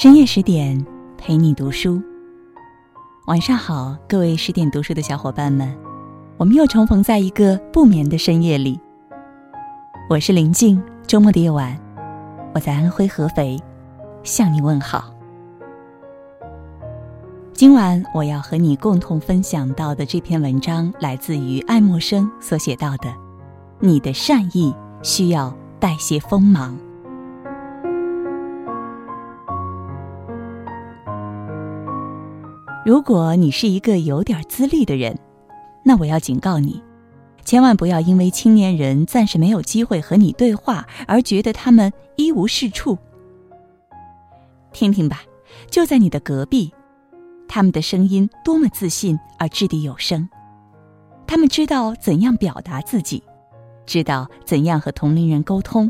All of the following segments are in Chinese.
深夜十点，陪你读书。晚上好，各位十点读书的小伙伴们，我们又重逢在一个不眠的深夜里。我是林静，周末的夜晚，我在安徽合肥向你问好。今晚我要和你共同分享到的这篇文章，来自于爱默生所写到的：“你的善意需要带些锋芒。”如果你是一个有点资历的人，那我要警告你，千万不要因为青年人暂时没有机会和你对话而觉得他们一无是处。听听吧，就在你的隔壁，他们的声音多么自信而掷地有声，他们知道怎样表达自己，知道怎样和同龄人沟通。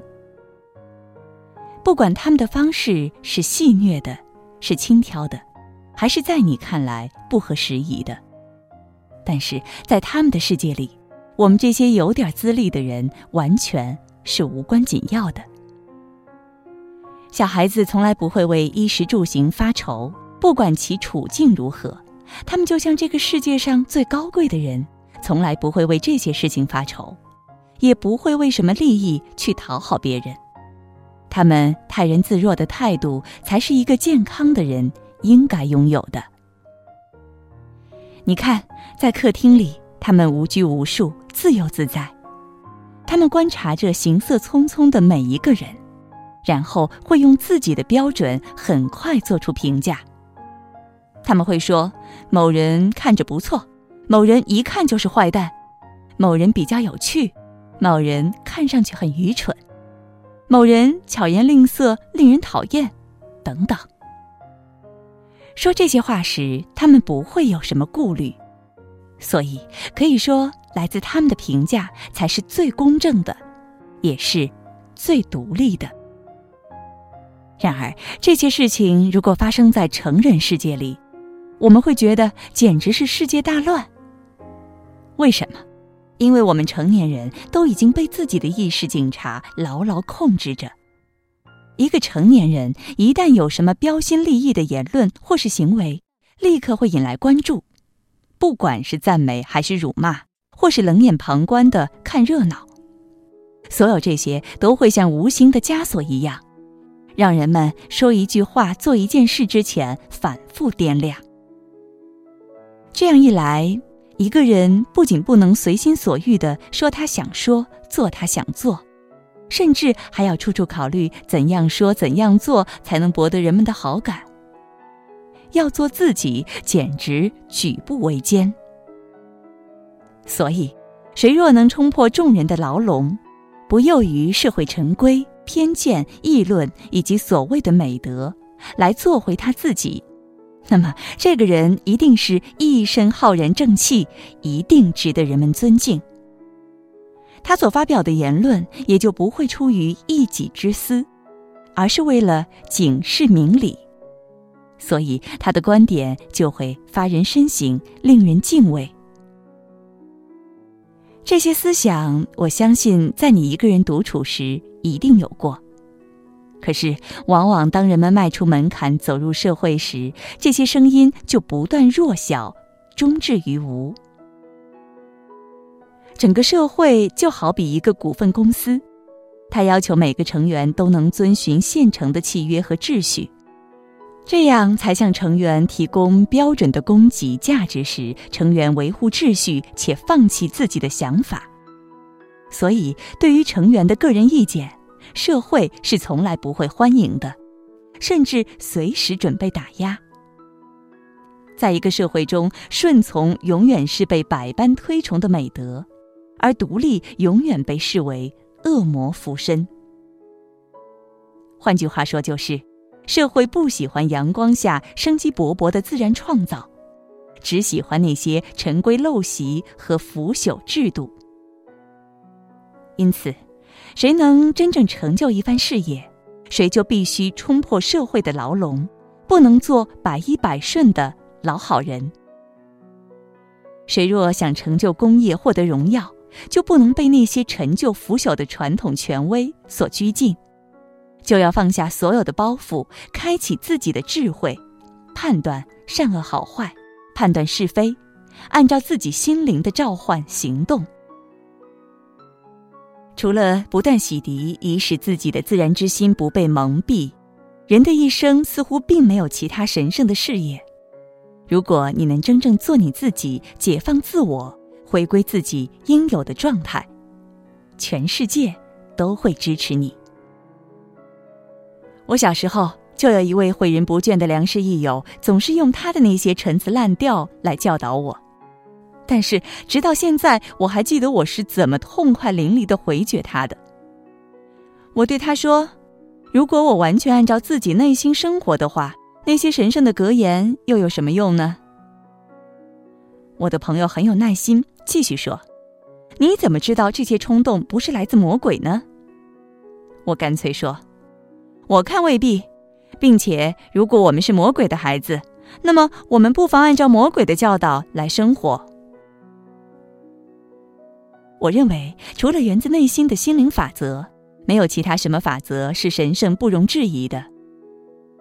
不管他们的方式是戏谑的，是轻佻的。还是在你看来不合时宜的，但是在他们的世界里，我们这些有点资历的人完全是无关紧要的。小孩子从来不会为衣食住行发愁，不管其处境如何，他们就像这个世界上最高贵的人，从来不会为这些事情发愁，也不会为什么利益去讨好别人。他们泰然自若的态度，才是一个健康的人。应该拥有的。你看，在客厅里，他们无拘无束、自由自在。他们观察着行色匆匆的每一个人，然后会用自己的标准很快做出评价。他们会说：某人看着不错，某人一看就是坏蛋，某人比较有趣，某人看上去很愚蠢，某人巧言令色，令人讨厌，等等。说这些话时，他们不会有什么顾虑，所以可以说，来自他们的评价才是最公正的，也是最独立的。然而，这些事情如果发生在成人世界里，我们会觉得简直是世界大乱。为什么？因为我们成年人都已经被自己的意识警察牢牢控制着。一个成年人一旦有什么标新立异的言论或是行为，立刻会引来关注，不管是赞美还是辱骂，或是冷眼旁观的看热闹，所有这些都会像无形的枷锁一样，让人们说一句话、做一件事之前反复掂量。这样一来，一个人不仅不能随心所欲的说他想说、做他想做。甚至还要处处考虑怎样说、怎样做才能博得人们的好感。要做自己，简直举步维艰。所以，谁若能冲破众人的牢笼，不囿于社会陈规、偏见、议论以及所谓的美德，来做回他自己，那么这个人一定是一身浩然正气，一定值得人们尊敬。他所发表的言论也就不会出于一己之私，而是为了警示明理，所以他的观点就会发人深省，令人敬畏。这些思想，我相信在你一个人独处时一定有过，可是往往当人们迈出门槛走入社会时，这些声音就不断弱小，终至于无。整个社会就好比一个股份公司，它要求每个成员都能遵循现成的契约和秩序，这样才向成员提供标准的供给价值时，成员维护秩序且放弃自己的想法。所以，对于成员的个人意见，社会是从来不会欢迎的，甚至随时准备打压。在一个社会中，顺从永远是被百般推崇的美德。而独立永远被视为恶魔附身。换句话说，就是社会不喜欢阳光下生机勃勃的自然创造，只喜欢那些陈规陋习和腐朽制度。因此，谁能真正成就一番事业，谁就必须冲破社会的牢笼，不能做百依百顺的老好人。谁若想成就功业，获得荣耀，就不能被那些陈旧腐朽的传统权威所拘禁，就要放下所有的包袱，开启自己的智慧，判断善恶好坏，判断是非，按照自己心灵的召唤行动。除了不断洗涤，以使自己的自然之心不被蒙蔽，人的一生似乎并没有其他神圣的事业。如果你能真正做你自己，解放自我，回归自己应有的状态，全世界都会支持你。我小时候就有一位诲人不倦的良师益友，总是用他的那些陈词滥调来教导我。但是，直到现在，我还记得我是怎么痛快淋漓的回绝他的。我对他说：“如果我完全按照自己内心生活的话，那些神圣的格言又有什么用呢？”我的朋友很有耐心，继续说：“你怎么知道这些冲动不是来自魔鬼呢？”我干脆说：“我看未必，并且如果我们是魔鬼的孩子，那么我们不妨按照魔鬼的教导来生活。”我认为，除了源自内心的心灵法则，没有其他什么法则是神圣不容置疑的。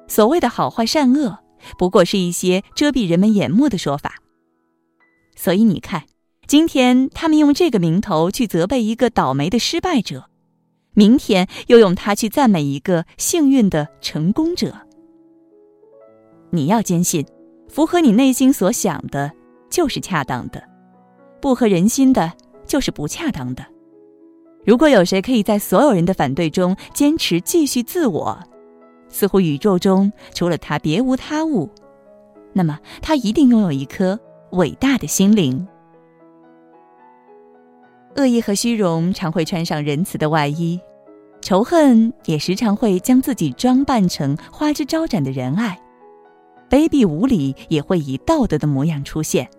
所谓的好坏善恶，不过是一些遮蔽人们眼目的说法。所以你看，今天他们用这个名头去责备一个倒霉的失败者，明天又用它去赞美一个幸运的成功者。你要坚信，符合你内心所想的，就是恰当的；不合人心的。就是不恰当的。如果有谁可以在所有人的反对中坚持继续自我，似乎宇宙中除了他别无他物，那么他一定拥有一颗伟大的心灵。恶意和虚荣常会穿上仁慈的外衣，仇恨也时常会将自己装扮成花枝招展的仁爱，卑鄙无礼也会以道德的模样出现。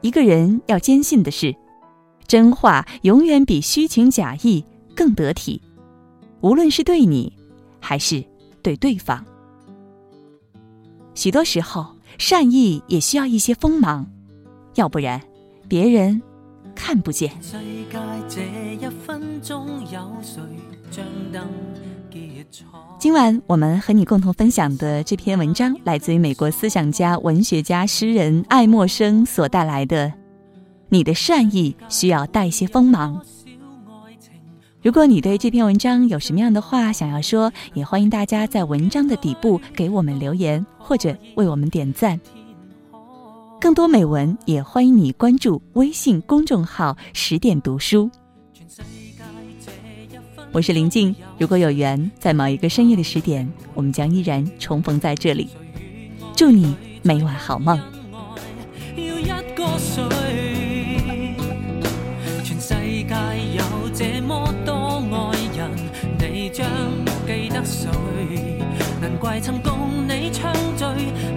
一个人要坚信的是，真话永远比虚情假意更得体，无论是对你，还是对对方。许多时候，善意也需要一些锋芒，要不然，别人看不见。今晚我们和你共同分享的这篇文章，来自于美国思想家、文学家、诗人爱默生所带来的。你的善意需要带些锋芒。如果你对这篇文章有什么样的话想要说，也欢迎大家在文章的底部给我们留言，或者为我们点赞。更多美文，也欢迎你关注微信公众号“十点读书”。我是林静，如果有缘，在某一个深夜的十点，我们将依然重逢在这里。祝你每晚好梦。难怪曾共你畅醉，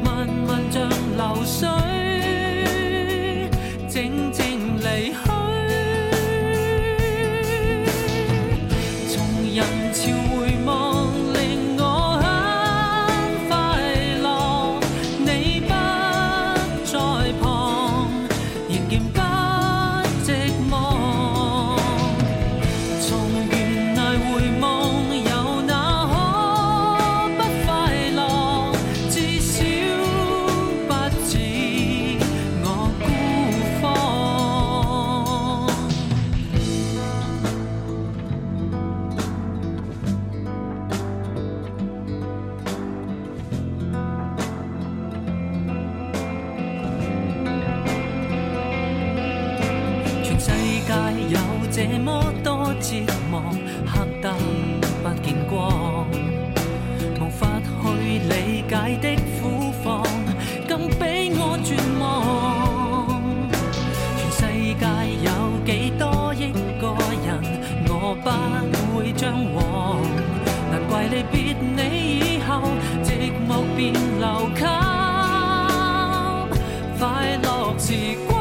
漫漫像流水，静静世界有这么多折磨，黑得不见光，无法去理解的苦况，更比我绝望。全世界有几多亿个人，我不会将往。难怪离别你以后，寂寞便留给快乐时光。